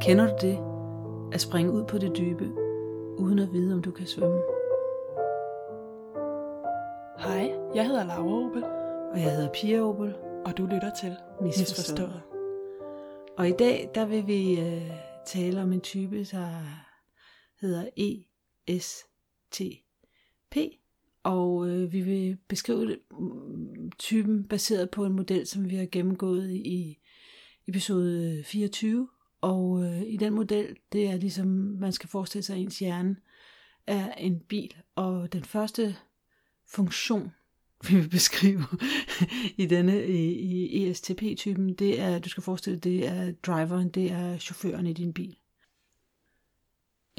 Kender du det? At springe ud på det dybe, uden at vide, om du kan svømme. Hej, jeg hedder Laura Opel, Og jeg hedder Pia Opel. og du lytter til Misforstået. Og i dag, der vil vi øh, tale om en type, der hedder E ESTP. Og øh, vi vil beskrive det, typen baseret på en model, som vi har gennemgået i episode 24. Og øh, i den model, det er ligesom, man skal forestille sig, at ens hjerne er en bil. Og den første funktion, vi vil beskrive i denne i, i ESTP-typen, det er, du skal forestille dig, det er driveren, det er chaufføren i din bil.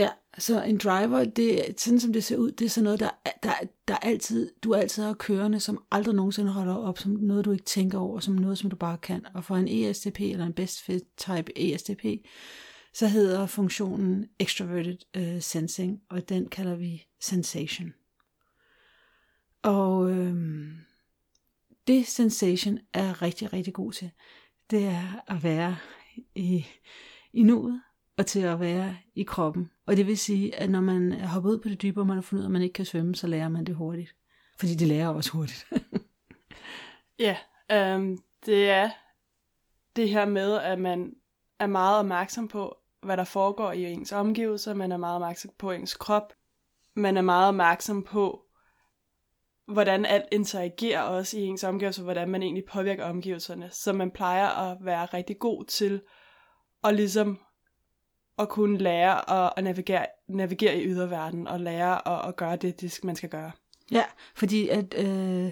Ja, så en driver, det sådan som det ser ud, det er sådan noget, der, der, der altid, du altid har kørende, som aldrig nogensinde holder op, som noget, du ikke tænker over, som noget, som du bare kan. Og for en ESTP, eller en best fit type ESTP, så hedder funktionen extroverted uh, sensing, og den kalder vi sensation. Og øhm, det sensation er rigtig, rigtig god til, det er at være i, i nuet, og til at være i kroppen. Og det vil sige, at når man er hoppet ud på det dybe, og man har fundet ud af, at man ikke kan svømme, så lærer man det hurtigt. Fordi det lærer også hurtigt. Ja, øhm, det er det her med, at man er meget opmærksom på, hvad der foregår i ens omgivelser. Man er meget opmærksom på ens krop. Man er meget opmærksom på, hvordan alt interagerer også i ens omgivelser, hvordan man egentlig påvirker omgivelserne. Så man plejer at være rigtig god til at ligesom at kunne lære at, at navigere, navigere i yderverden og lære at, at gøre det, det, man skal gøre. ja, fordi at øh,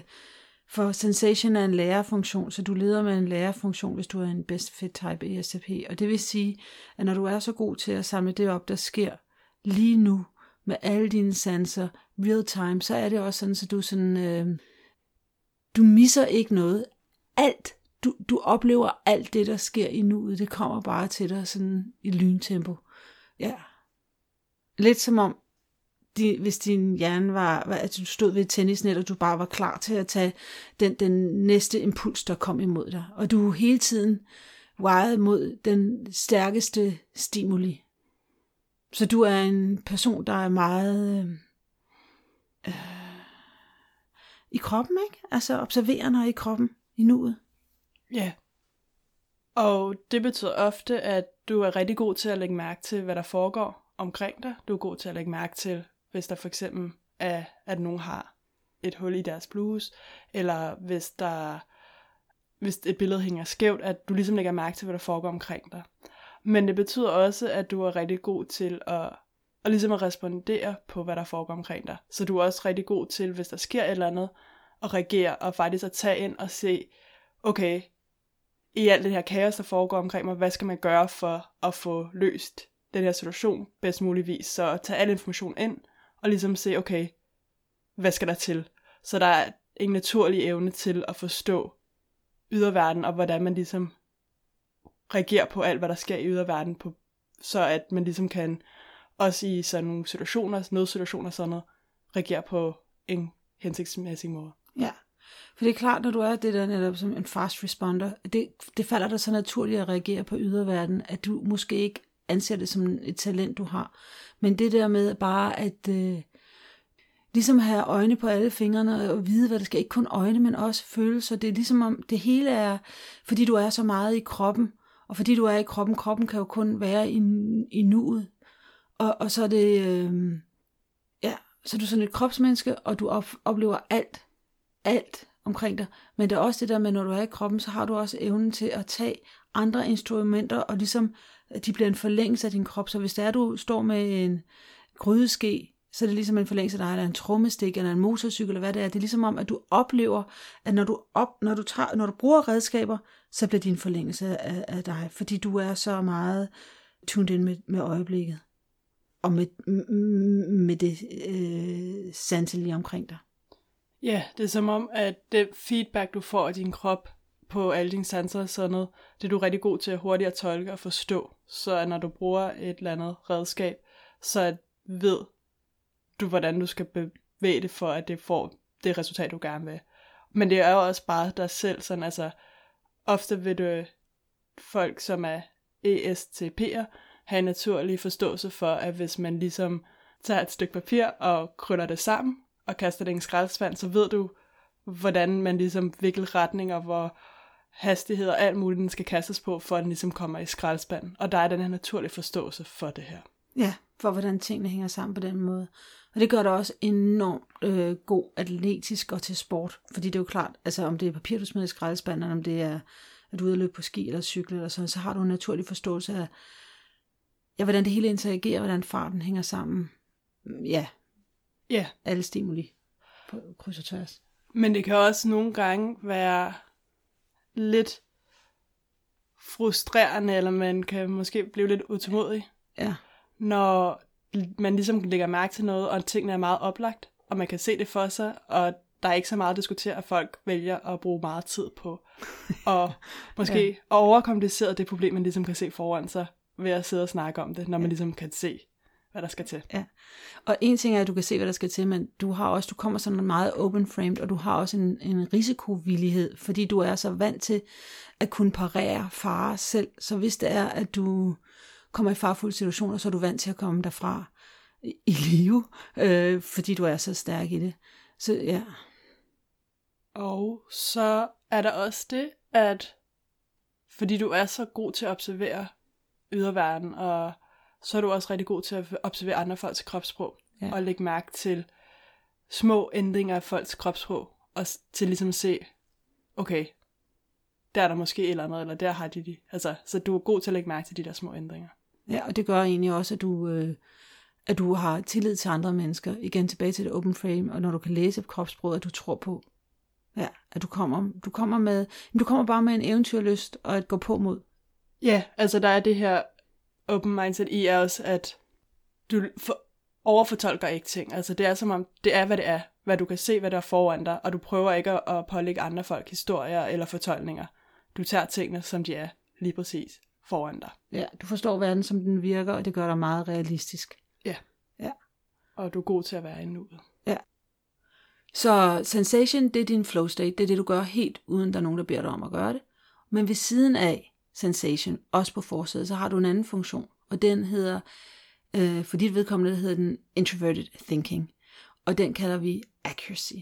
for sensation er en lærerfunktion, så du leder med en lærerfunktion, hvis du er en best fit type ESFP. Og det vil sige, at når du er så god til at samle det op, der sker lige nu, med alle dine sanser, real time, så er det også sådan, så du sådan, øh, du misser ikke noget. Alt, du, du oplever alt det, der sker i nuet, det kommer bare til dig sådan i lyntempo. Ja. Lidt som om, de, hvis din hjerne var, at du stod ved et tennisnet, og du bare var klar til at tage den, den næste impuls, der kom imod dig. Og du hele tiden vejede mod den stærkeste stimuli. Så du er en person, der er meget øh, øh, i kroppen, ikke? Altså observerende i kroppen, i nuet. Ja. Og det betyder ofte, at du er rigtig god til at lægge mærke til, hvad der foregår omkring dig. Du er god til at lægge mærke til, hvis der for eksempel er, at nogen har et hul i deres bluse, eller hvis der hvis et billede hænger skævt, at du ligesom lægger mærke til, hvad der foregår omkring dig. Men det betyder også, at du er rigtig god til at, at ligesom at respondere på, hvad der foregår omkring dig. Så du er også rigtig god til, hvis der sker et eller andet, at reagere og faktisk at tage ind og se, okay, i alt det her kaos, der foregår omkring mig, hvad skal man gøre for at få løst den her situation bedst muligvis? Så tage al information ind, og ligesom se, okay, hvad skal der til? Så der er en naturlig evne til at forstå yderverden, og hvordan man ligesom reagerer på alt, hvad der sker i yderverden, på, så at man ligesom kan, også i sådan nogle situationer, nødsituationer og sådan noget, reagere på en hensigtsmæssig måde. For det er klart, når du er det der netop som en fast responder, det, det falder dig så naturligt at reagere på yderverden, at du måske ikke anser det som et talent, du har. Men det der med bare at øh, ligesom have øjne på alle fingrene og vide, hvad der skal, ikke kun øjne, men også følelser. Det er ligesom om det hele er, fordi du er så meget i kroppen, og fordi du er i kroppen, kroppen kan jo kun være i, i nuet. Og, og så er det, øh, ja, så er du sådan et kropsmenneske, og du op, oplever alt, alt omkring dig. Men det er også det der med, når du er i kroppen, så har du også evnen til at tage andre instrumenter, og ligesom, de bliver en forlængelse af din krop. Så hvis det er, du står med en grydeske, så er det ligesom en forlængelse af dig, eller en trommestik, eller en motorcykel, eller hvad det er. Det er ligesom om, at du oplever, at når du, op, når du, tager, når du bruger redskaber, så bliver din forlængelse af, af dig, fordi du er så meget tuned ind med, med øjeblikket, og med, med det øh, sanselige omkring dig. Ja, det er som om, at det feedback, du får af din krop på alle dine sanser og sådan noget, det er du rigtig god til at hurtigt at tolke og forstå. Så at når du bruger et eller andet redskab, så ved du, hvordan du skal bevæge det, for at det får det resultat, du gerne vil. Men det er jo også bare dig selv, sådan altså, ofte vil du folk, som er ESTP'er, have en naturlig forståelse for, at hvis man ligesom tager et stykke papir og krøller det sammen og kaster det i en skraldespand, så ved du, hvordan man ligesom vikler retninger, hvor hastighed og alt muligt, den skal kastes på, for at den ligesom kommer i skraldespanden. Og der er den her naturlige forståelse for det her. Ja, for hvordan tingene hænger sammen på den måde. Og det gør det også enormt øh, god atletisk og til sport. Fordi det er jo klart, altså om det er papir, du smider i skraldespanden, eller om det er, at du er ude at løbe på ski eller cykle, eller sådan, så har du en naturlig forståelse af, ja, hvordan det hele interagerer, hvordan farten hænger sammen. Ja, Ja, alle stimuli på kryds og tværs. men det kan også nogle gange være lidt frustrerende, eller man kan måske blive lidt utålmodig, Ja, når man ligesom lægger mærke til noget, og tingene er meget oplagt, og man kan se det for sig, og der er ikke så meget at diskutere, at folk vælger at bruge meget tid på, og måske ja. overkomplicere det problem, man ligesom kan se foran sig, ved at sidde og snakke om det, når man ligesom kan se, hvad der skal til. ja. Og en ting er, at du kan se, hvad der skal til, men du har også, du kommer sådan meget open-framed, og du har også en, en risikovillighed, fordi du er så vant til at kunne parere fare selv. Så hvis det er, at du kommer i farfulde situationer, så er du vant til at komme derfra i, i live, øh, fordi du er så stærk i det. Så ja, Og så er der også det, at fordi du er så god til at observere yderverden, og så er du også rigtig god til at observere andre folks kropssprog, Ja. og lægge mærke til små ændringer af folks kropssprog, og til ligesom at se, okay, der er der måske et eller andet, eller der har de de. Altså, så du er god til at lægge mærke til de der små ændringer. Ja, og det gør egentlig også, at du, øh, at du har tillid til andre mennesker. Igen tilbage til det open frame, og når du kan læse kropssproget, at du tror på, ja, at du kommer, du kommer med, du kommer bare med en eventyrlyst og et gå på mod. Ja, altså der er det her open mindset i er også, at du for, overfortolker ikke ting. Altså det er som om, det er hvad det er, hvad du kan se, hvad der er foran dig, og du prøver ikke at, at pålægge andre folk historier eller fortolkninger. Du tager tingene, som de er, lige præcis foran dig. Ja, du forstår verden, som den virker, og det gør dig meget realistisk. Ja. Ja. Og du er god til at være i nuet. Så sensation, det er din flow state. Det er det, du gør helt uden der er nogen, der beder dig om at gøre det. Men ved siden af sensation, også på forsædet, så har du en anden funktion. Og den hedder, øh, for dit vedkommende hedder den introverted thinking. Og den kalder vi accuracy.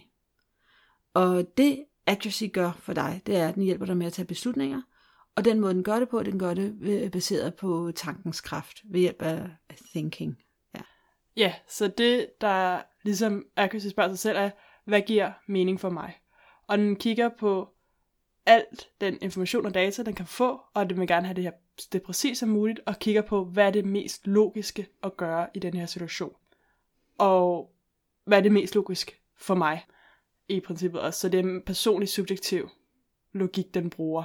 Og det accuracy gør for dig, det er, at den hjælper dig med at tage beslutninger. Og den måde, den gør det på, den gør det øh, baseret på tankens kraft, ved hjælp af af thinking. Ja. Ja, så det, der ligesom accuracy spørger sig selv, er, hvad giver mening for mig? Og den kigger på alt den information og data, den kan få, og den vil gerne have det her det præcis som muligt, og kigger på, hvad er det mest logiske at gøre i den her situation. Og hvad er det mest logisk for mig, i princippet også. Så det er en personlig subjektiv logik, den bruger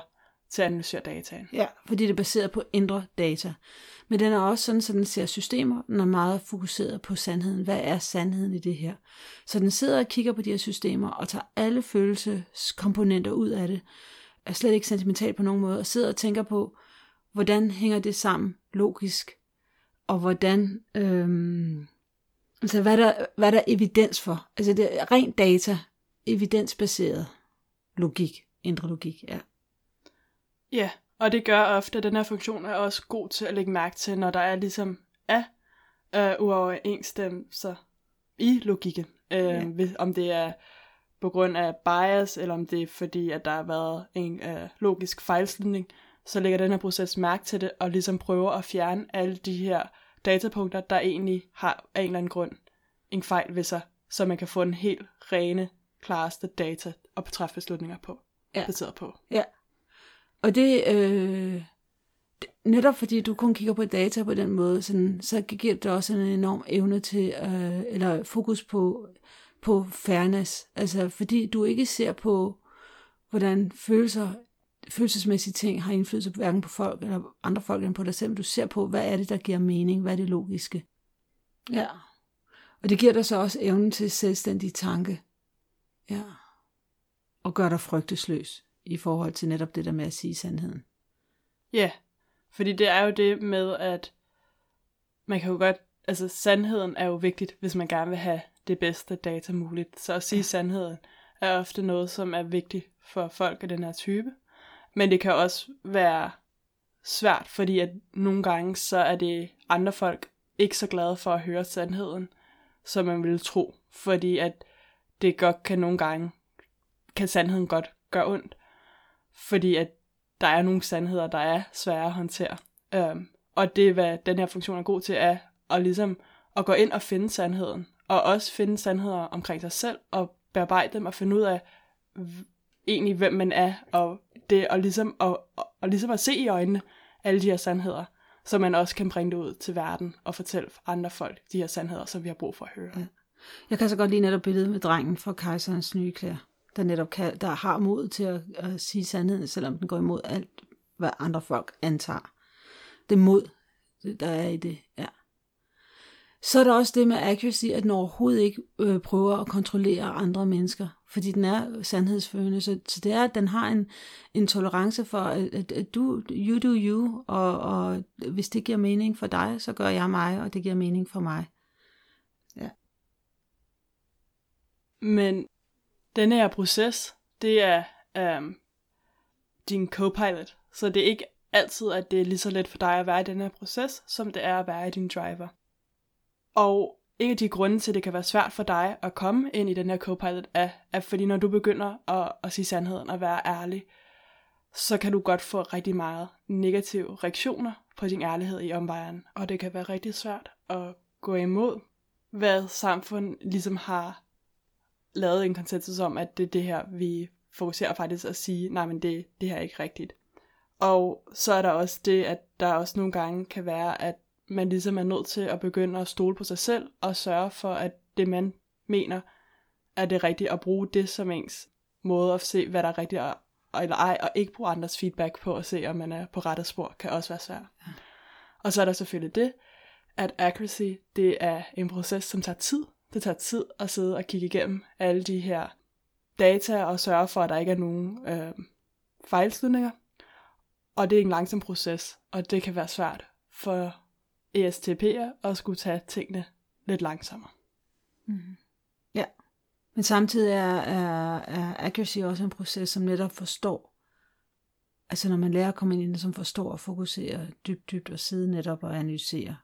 til at analysere dataen. Ja, fordi det er baseret på indre data. Men den er også sådan, så den ser systemer, den er meget fokuseret på sandheden. Hvad er sandheden i det her? Så den sidder og kigger på de her systemer, og tager alle følelseskomponenter ud af det, er slet ikke sentimental på nogen måde, og sidder og tænker på, hvordan hænger det sammen logisk, og hvordan, øhm, altså hvad der, hvad der er evidens for. Altså det er rent data, evidensbaseret logik, indre logik, ja. Ja, og det gør ofte, at den her funktion er også god til at lægge mærke til, når der er ligesom er øh, uoverensstemmelser i logikken. Øh, Ja. Om det er på grund af bias, eller om det er fordi, at der har været en øh, logisk fejlslutning, så lægger den her proces mærke til det, og ligesom prøver at fjerne alle de her datapunkter, der egentlig har af en eller anden grund en fejl ved sig, så man kan få en helt rene, klareste data at træffe beslutninger på, Ja. baseret på. Ja. Og det, øh, netop fordi du kun kigger på data på den måde, sådan, så giver det også en enorm evne til, øh, eller fokus på, på fairness. Altså fordi du ikke ser på, hvordan følelser, følelsesmæssige ting har indflydelse på hverken på folk eller andre folk end på dig selv. Du ser på, hvad er det, der giver mening, hvad er det logiske. Ja. Og det giver dig så også evnen til selvstændig tanke. Ja. Og gør dig frygtesløs i forhold til netop det der med at sige sandheden. Ja, fordi det er jo det med, at man kan jo godt, altså sandheden er jo vigtigt, hvis man gerne vil have det bedste data muligt. Så at sige ja. sandheden er ofte noget, som er vigtigt for folk af den her type. Men det kan også være svært, fordi at nogle gange så er det andre folk ikke så glade for at høre sandheden, som man ville tro. Fordi at det godt kan nogle gange, kan sandheden godt gøre ondt. Fordi at der er nogle sandheder, der er svære at håndtere. Øhm, og det, hvad den her funktion er god til, er at ligesom at gå ind og finde sandheden. Og også finde sandheder omkring sig selv, og bearbejde dem, og finde ud af egentlig, hvem man er, og det og ligesom, og, og, og ligesom at se i øjnene alle de her sandheder, så man også kan bringe det ud til verden og fortælle andre folk de her sandheder, som vi har brug for at høre. Ja. Jeg kan så godt lide netop billedet med drengen fra kejserens nye klæder, der netop kan, der har mod til at, at sige sandheden, selvom den går imod alt, hvad andre folk antager. Det mod, der er i det, ja. Så er der også det med accuracy, at den overhovedet ikke øh, prøver at kontrollere andre mennesker, fordi den er sandhedsførende. Så, så det er, at den har en, en tolerance for, at, at, at du, you do you, og, og hvis det giver mening for dig, så gør jeg mig, og det giver mening for mig. Ja. Men den her proces, det er um, din co-pilot. Så det er ikke altid, at det er lige så let for dig at være i den her proces, som det er at være i din driver. Og en af de grunde til, at det kan være svært for dig at komme ind i den her co-pilot, er, at fordi når du begynder at, at sige sandheden og være ærlig, så kan du godt få rigtig meget negative reaktioner på din ærlighed i omvejen. Og det kan være rigtig svært at gå imod, hvad samfundet ligesom har lavet en konsensus om, at det er det her, vi fokuserer faktisk at sige, nej, men det, det her er ikke rigtigt. Og så er der også det, at der også nogle gange kan være, at man ligesom er nødt til at begynde at stole på sig selv og sørge for, at det man mener er det rigtige at bruge det som ens måde at se, hvad der er rigtigt eller ej, og ikke bruge andres feedback på at se, om man er på rette spor, kan også være svært. Ja. Og så er der selvfølgelig det, at accuracy, det er en proces, som tager tid. Det tager tid at sidde og kigge igennem alle de her data og sørge for, at der ikke er nogen øh, fejlslutninger. Og det er en langsom proces, og det kan være svært for ESTP'er at skulle tage tingene lidt langsommere. Mm. Ja, men samtidig er, er, er accuracy også en proces, som netop forstår, altså når man lærer at komme ind i som forstår og fokuserer dybt, dybt og sidde netop og analysere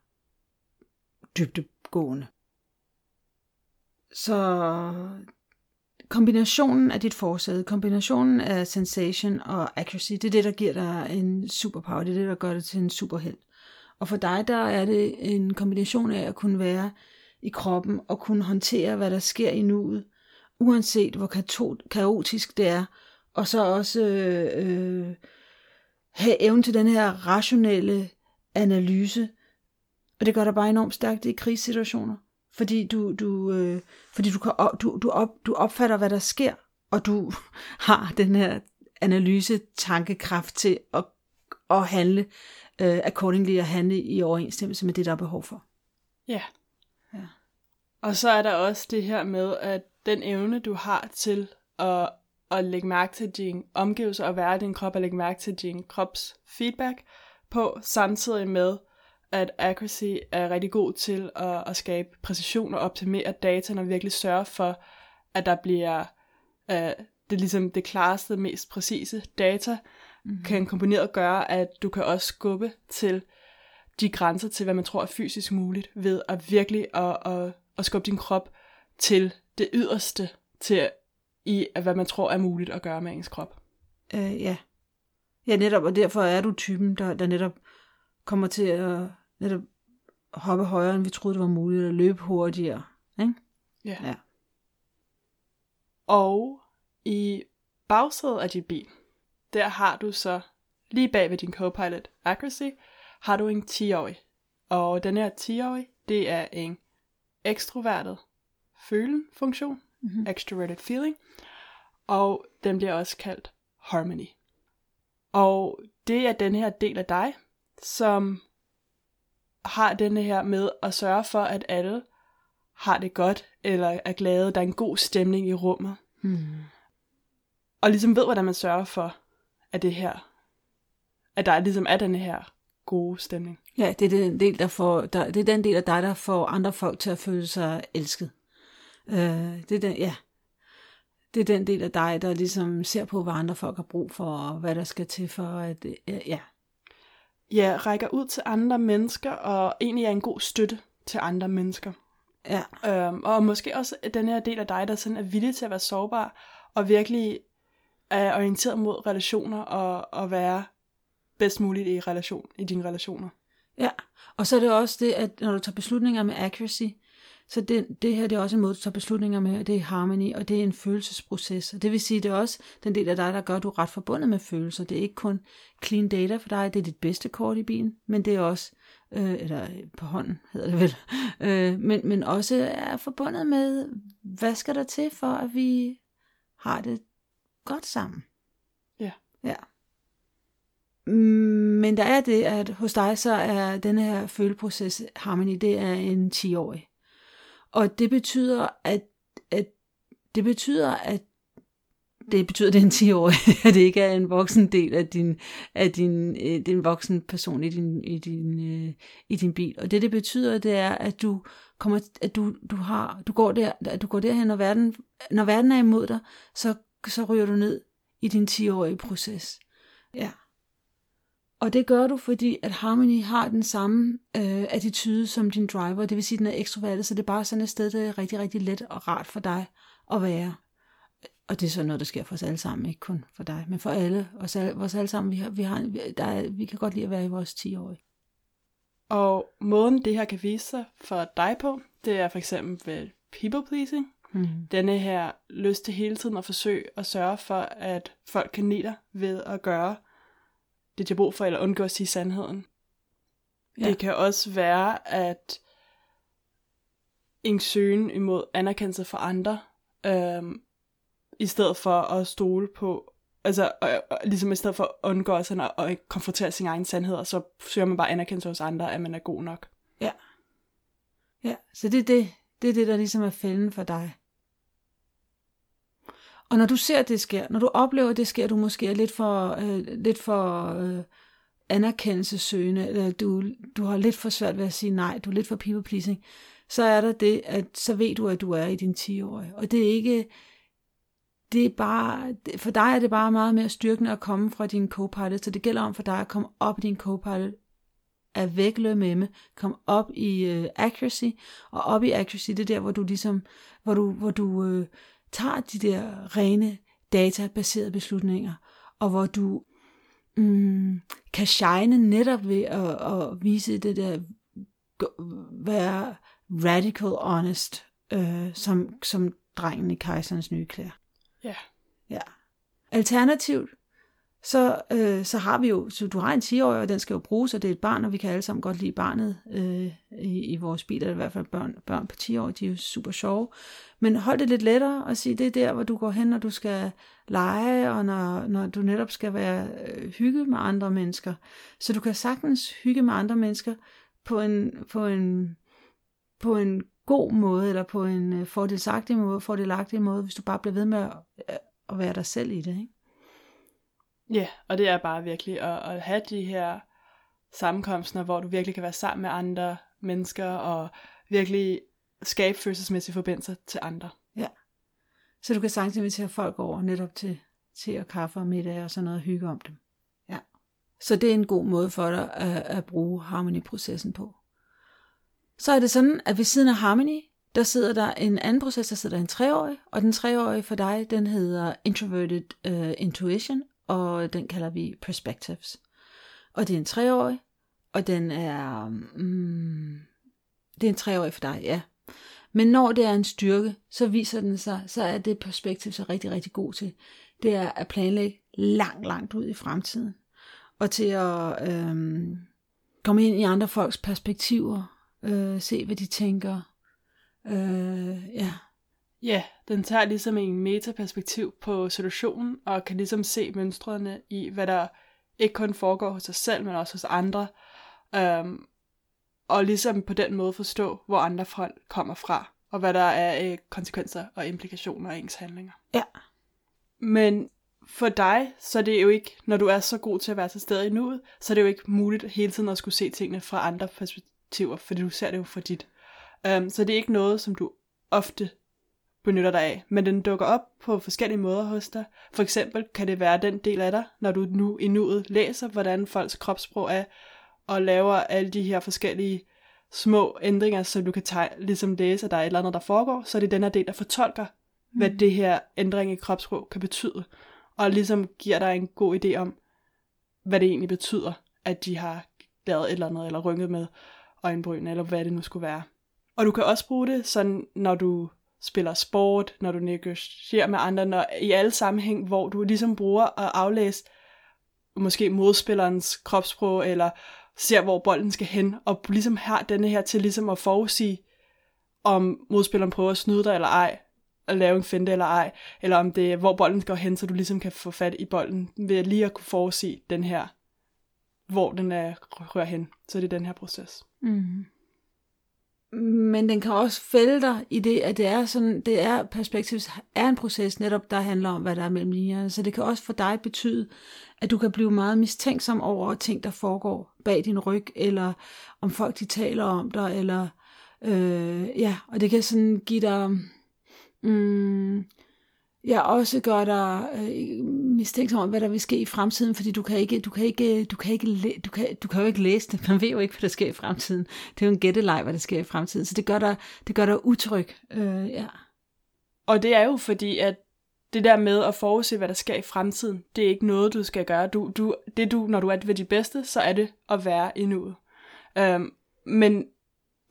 dybdegående. Så kombinationen af dit forsæde, kombinationen af sensation og accuracy, det er det, der giver dig en superpower, det er det, der gør det til en superhelt. Og for dig, der er det en kombination af at kunne være i kroppen og kunne håndtere, hvad der sker i nuet, uanset hvor kaotisk det er, og så også øh, have evnen til den her rationelle analyse. Og det gør dig bare enormt stærkt i krisesituationer, fordi du, du, øh, fordi du, kan, du, du, op, du opfatter, hvad der sker, og du har den her analyse, tankekraft til at, at handle uh, accordingly at handle i overensstemmelse med det, der er behov for. Ja. ja. Og så er der også det her med, at den evne, du har til at, at lægge mærke til din omgivelser og være i din krop, og lægge mærke til din krops feedback på, samtidig med, at accuracy er rigtig god til at, at skabe præcision og optimere data, og virkelig sørge for, at der bliver uh, det ligesom det klareste, mest præcise data, mm-hmm. kan kombineret gøre, at du kan også skubbe til de grænser til, hvad man tror er fysisk muligt, ved at virkelig at, at, at skubbe din krop til det yderste, til i hvad man tror er muligt at gøre med ens krop. Øh, ja. Ja, netop, og derfor er du typen, der, der netop kommer til at netop hoppe højere, end vi troede, det var muligt, at løbe hurtigere. Ikke? Ja. ja. Og i bagsædet af din bil, der har du så lige bag ved din Copilot Accuracy, har du en 10-årig. Og den her 10-årig, det er en ekstrovertet følen-funktion, mm-hmm. extroverted feeling, og den bliver også kaldt harmony. Og det er den her del af dig, som har denne her med at sørge for, at alle har det godt, eller er glade, der er en god stemning i rummet. Mm. Og ligesom ved, hvordan man sørger for, at det her, at der ligesom er den her gode stemning. Ja, det er den del, der får, der, det er den del af dig, der får andre folk til at føle sig elsket. Øh, det er den, ja. Det er den del af dig, der ligesom ser på, hvad andre folk har brug for, og hvad der skal til for at, ja. Ja, rækker ud til andre mennesker, og egentlig er en god støtte til andre mennesker. Ja. Øhm, og måske også den her del af dig, der sådan er villig til at være sårbar, og virkelig er orienteret mod relationer, og, og være bedst muligt i, relation, i dine relationer. Ja, og så er det også det, at når du tager beslutninger med accuracy, så det, det her det er også en måde, du tager beslutninger med, og det er harmony, og det er en følelsesproces. Og det vil sige, det er også den del af dig, der gør, at du er ret forbundet med følelser. Det er ikke kun clean data for dig, det er dit bedste kort i bilen, men det er også, øh, eller på hånden hedder det vel, øh, men, men også er forbundet med, hvad skal der til for, at vi har det godt sammen. Ja. Ja. Men der er det, at hos dig så er den her føleproces, harmony, det er en 10-årig. Og det betyder, at, at det betyder, at det betyder, at det er en 10-årig, at det ikke er en voksen del af din, af din, øh, din voksen person i din, i din, øh, i din bil. Og det, det betyder, det er, at du kommer, at du, du har, du går der, at du går derhen, når verden, når verden er imod dig, så, så ryger du ned i din 10-årige proces. Ja. Og det gør du, fordi at Harmony har den samme øh, attitude som din driver, det vil sige, at den er ekstrovertet, så det er bare sådan et sted, der er rigtig, rigtig let og rart for dig at være. Og det er så noget, der sker for os alle sammen, ikke kun for dig, men for alle, os alle, vores alle sammen, vi, har, vi, har, der er, vi kan godt lide at være i vores 10-årige. Og måden det her kan vise sig for dig på, det er for eksempel ved people pleasing. Mm. Denne her lyst til hele tiden at forsøge at sørge for, at folk kan lide dig ved at gøre det, de har brug for, eller undgå at sige sandheden. Ja. Det kan også være, at en søgen imod anerkendelse fra andre, øhm, i stedet for at stole på, altså øh, øh, ligesom i stedet for at undgå sådan at, at konfrontere sine egne sandheder, så søger man bare anerkendelse hos andre, at man er god nok. Ja. Ja, så det er det, det er det, der ligesom er fælden for dig. Og når du ser, at det sker, når du oplever, at det sker, du måske er lidt for, øh, lidt for øh, anerkendelsesøgende, eller du, du har lidt for svært ved at sige nej, du er lidt for people pleasing, så er der det, at så ved du, at du er i din 10-årige. Og det er ikke, det er bare, for dig er det bare meget mere styrkende at komme fra din co-pilot, så det gælder om for dig at komme op i din co-pilot, at vækle med, kom op i uh, accuracy, og op i accuracy, det er der, hvor du ligesom, hvor du, hvor du uh, tager de der rene databaserede beslutninger, og hvor du mm, kan shine netop ved at, at vise det der, være radical honest, øh, som, som drengen i kejserens nye klæder. Ja. Ja. Alternativt, så, øh, så har vi jo, så du har en 10-årig, og den skal jo bruges, og det er et barn, og vi kan alle sammen godt lide barnet øh, i, i vores bil, eller i hvert fald børn, børn på 10 år, de er jo super sjove. Men hold det lidt lettere og sige, det er der, hvor du går hen, når du skal lege, og når, når du netop skal være øh, hygge med andre mennesker. Så du kan sagtens hygge med andre mennesker på en, på en, på en god måde, eller på en øh, måde, fordelagtig måde, hvis du bare bliver ved med at, øh, at være dig selv i det. Ikke? Ja, og det er bare virkelig at, at have de her sammenkomster, hvor du virkelig kan være sammen med andre mennesker, og virkelig skabe følelsesmæssige forbindelser til andre. Ja. Så du kan sagtens invitere folk over netop til, til og kaffe og middag og sådan noget og hygge om dem. Ja. Så det er en god måde for dig at, at bruge harmony-processen på. Så er det sådan, at ved siden af harmony, der sidder der en anden proces, der sidder en treårig, og den treårige for dig, den hedder Introverted uh, Intuition, og den kalder vi Perspectives. Og det er en treårig, og den er, mm, det er en treårig for dig, ja. Men når det er en styrke, så viser den sig, så er det perspektiv så rigtig, rigtig god til. Det er at planlægge langt, langt ud i fremtiden. Og til at øhm, komme ind i andre folks perspektiver. Øh, se, hvad de tænker. Øh, ja. Ja, den tager ligesom en metaperspektiv på situationen, og kan ligesom se mønstrene i, hvad der ikke kun foregår hos sig selv, men også hos andre. Øhm, og ligesom på den måde forstå, hvor andre folk kommer fra, og hvad der er af konsekvenser og implikationer af ens handlinger. Ja. Men for dig, så er det jo ikke, når du er så god til at være til stede i nuet, så er det jo ikke muligt hele tiden at skulle se tingene fra andre perspektiver, fordi du ser det jo fra dit. Um, så det er ikke noget, som du ofte benytter dig af, men den dukker op på forskellige måder hos dig. For eksempel kan det være den del af dig, når du nu i nuet læser, hvordan folks kropssprog er, og laver alle de her forskellige små ændringer, så du kan tage, ligesom læse, at der er et eller andet, der foregår, så er det den her del, der fortolker, mm. hvad det her ændring i kropssprog kan betyde, og ligesom giver dig en god idé om, hvad det egentlig betyder, at de har lavet et eller andet, eller rynket med øjenbryn, eller hvad det nu skulle være. Og du kan også bruge det sådan, når du spiller sport, når du negocierer med andre, når, i alle sammenhæng, hvor du ligesom bruger at aflæse måske modspillerens kropssprog, eller ser, hvor bolden skal hen, og ligesom har denne her til ligesom at forudsige, om modspilleren prøver at snyde dig eller ej, at lave en finte eller ej, eller om det er, hvor bolden skal hen, så du ligesom kan få fat i bolden, ved lige at kunne forudse den her, hvor den er rører hen. Så det er den her proces. Mm. Men den kan også fælde dig i det, at det er sådan, det er perspektivs er en proces netop, der handler om, hvad der er mellem linjerne. Så det kan også for dig betyde, at du kan blive meget mistænksom over ting, der foregår bag din ryg, eller om folk de taler om dig, eller øh, ja, og det kan sådan give dig mm, ja, også gør dig øh, mistænksom om, hvad der vil ske i fremtiden, fordi du kan ikke, du kan ikke, du kan ikke, du kan, du kan jo ikke læse det. Man ved jo ikke, hvad der sker i fremtiden. Det er jo en gætteleg, hvad der sker i fremtiden. Så det gør dig, det gør dig utryg. Øh, ja. Og det er jo fordi, at det der med at forudse, hvad der sker i fremtiden, det er ikke noget, du skal gøre. Du, du, det du, når du er ved dit bedste, så er det at være i nuet. Øhm, men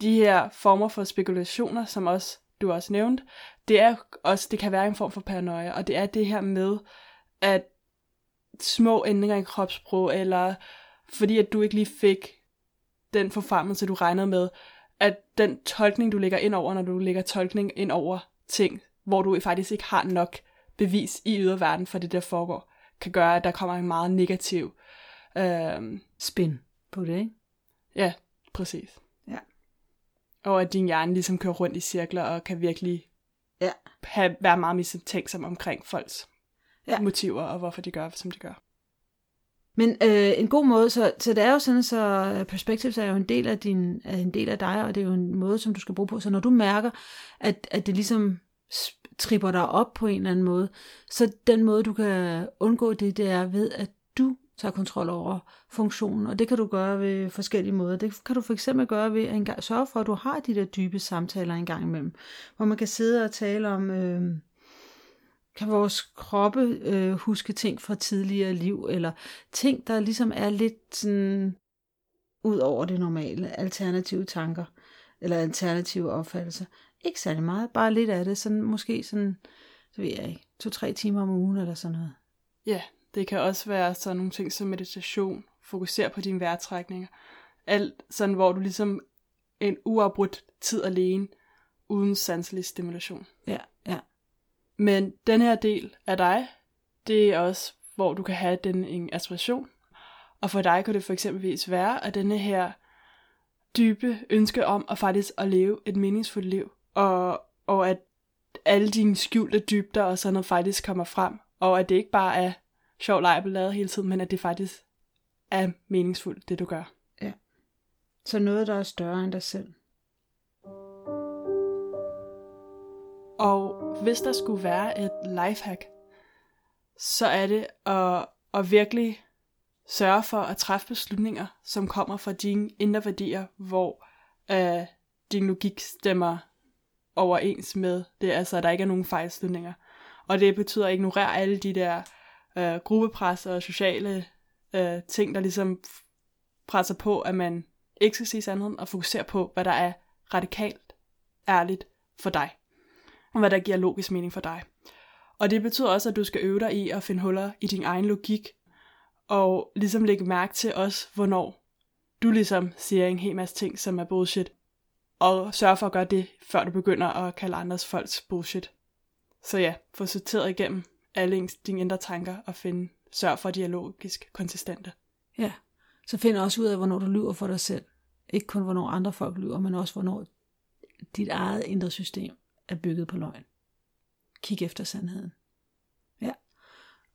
de her former for spekulationer, som også du også nævnte, det er også, det kan være en form for paranoia, og det er det her med, at små ændringer i kropssprog, eller fordi at du ikke lige fik den forfremmelse, du regnede med, at den tolkning, du lægger ind over, når du lægger tolkning ind over ting, hvor du faktisk ikke har nok bevis i yderverden for det, der foregår, kan gøre, at der kommer en meget negativ øh, spin på det, ikke? Ja, præcis. Og at din hjerne ligesom kører rundt i cirkler og kan virkelig ja. have, være meget mistænksom omkring folks ja. motiver og hvorfor de gør, som de gør. Men øh, en god måde, så, så det er jo sådan, så perspektiv er jo en del af din, er en del af dig, og det er jo en måde, som du skal bruge på. Så når du mærker, at, at det ligesom tripper dig op på en eller anden måde, så den måde, du kan undgå det, det er ved, at du tager kontrol over funktionen, og det kan du gøre ved forskellige måder. Det kan du for eksempel gøre ved at engang sørge for, at du har de der dybe samtaler en gang imellem, hvor man kan sidde og tale om, øh, kan vores kroppe øh, huske ting fra tidligere liv, eller ting, der ligesom er lidt sådan ud over det normale, alternative tanker, eller alternative opfattelser. Ikke særlig meget, bare lidt af det, sådan måske sådan, så ved jeg ikke, to-tre timer om ugen eller sådan noget. Ja, det kan også være sådan nogle ting som meditation, fokusere på dine vejrtrækninger. Alt sådan, hvor du ligesom en uafbrudt tid alene, uden sanselig stimulation. Ja, ja. Men den her del af dig, det er også, hvor du kan have den en aspiration. Og for dig kan det for eksempelvis være, at denne her dybe ønske om at faktisk at leve et meningsfuldt liv, og, og at alle dine skjulte dybder og sådan noget faktisk kommer frem, og at det ikke bare er sjov leg lavet hele tiden, men at det faktisk er meningsfuldt, det du gør. Ja. Så noget, der er større end dig selv. Og hvis der skulle være et lifehack, så er det at, at virkelig sørge for at træffe beslutninger, som kommer fra dine indre værdier, hvor øh, din logik stemmer overens med det, altså at der ikke er nogen fejlslutninger. Og det betyder at ignorere alle de der øh, gruppepres og sociale øh, ting, der ligesom presser på, at man ikke skal sige sandheden, og fokusere på, hvad der er radikalt ærligt for dig, og hvad der giver logisk mening for dig. Og det betyder også, at du skal øve dig i at finde huller i din egen logik, og ligesom lægge mærke til også, hvornår du ligesom siger en hel masse ting, som er bullshit, og sørge for at gøre det, før du begynder at kalde andres folks bullshit. Så ja, få sorteret igennem alle dine indre tanker og finde, sørg for, at de er logisk konsistente. Ja, så find også ud af, hvornår du lyver for dig selv. Ikke kun, hvornår andre folk lyver, men også, hvornår dit eget indre system er bygget på løgn. Kig efter sandheden. Ja.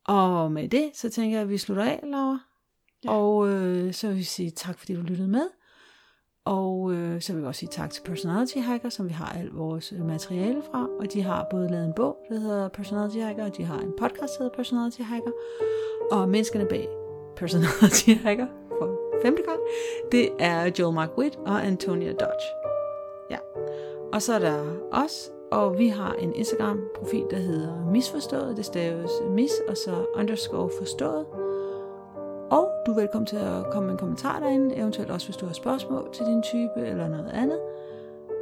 Og med det, så tænker jeg, at vi slutter af, Laura. Ja. Og øh, så vil vi sige tak, fordi du lyttede med. Så vil jeg også sige tak til Personality Hacker, som vi har alt vores øh, materiale fra. Og de har både lavet en bog, der hedder Personality Hacker, og de har en podcast, der hedder Personality Hacker. Og menneskerne bag Personality Hacker, for femte gang, det er Joel Mark Witt og Antonia Dodge. Ja. Og så er der os, og vi har en Instagram-profil, der hedder Misforstået. Det staves mis, og så underscore forstået. Og du er velkommen til at komme med en kommentar derinde, eventuelt også hvis du har spørgsmål til din type eller noget andet.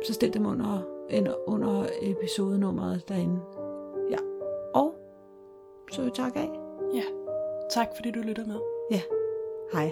Så stil dem under, under episodenummeret derinde. Ja. Og så tak af. Ja. Tak fordi du lyttede med. Ja. Hej.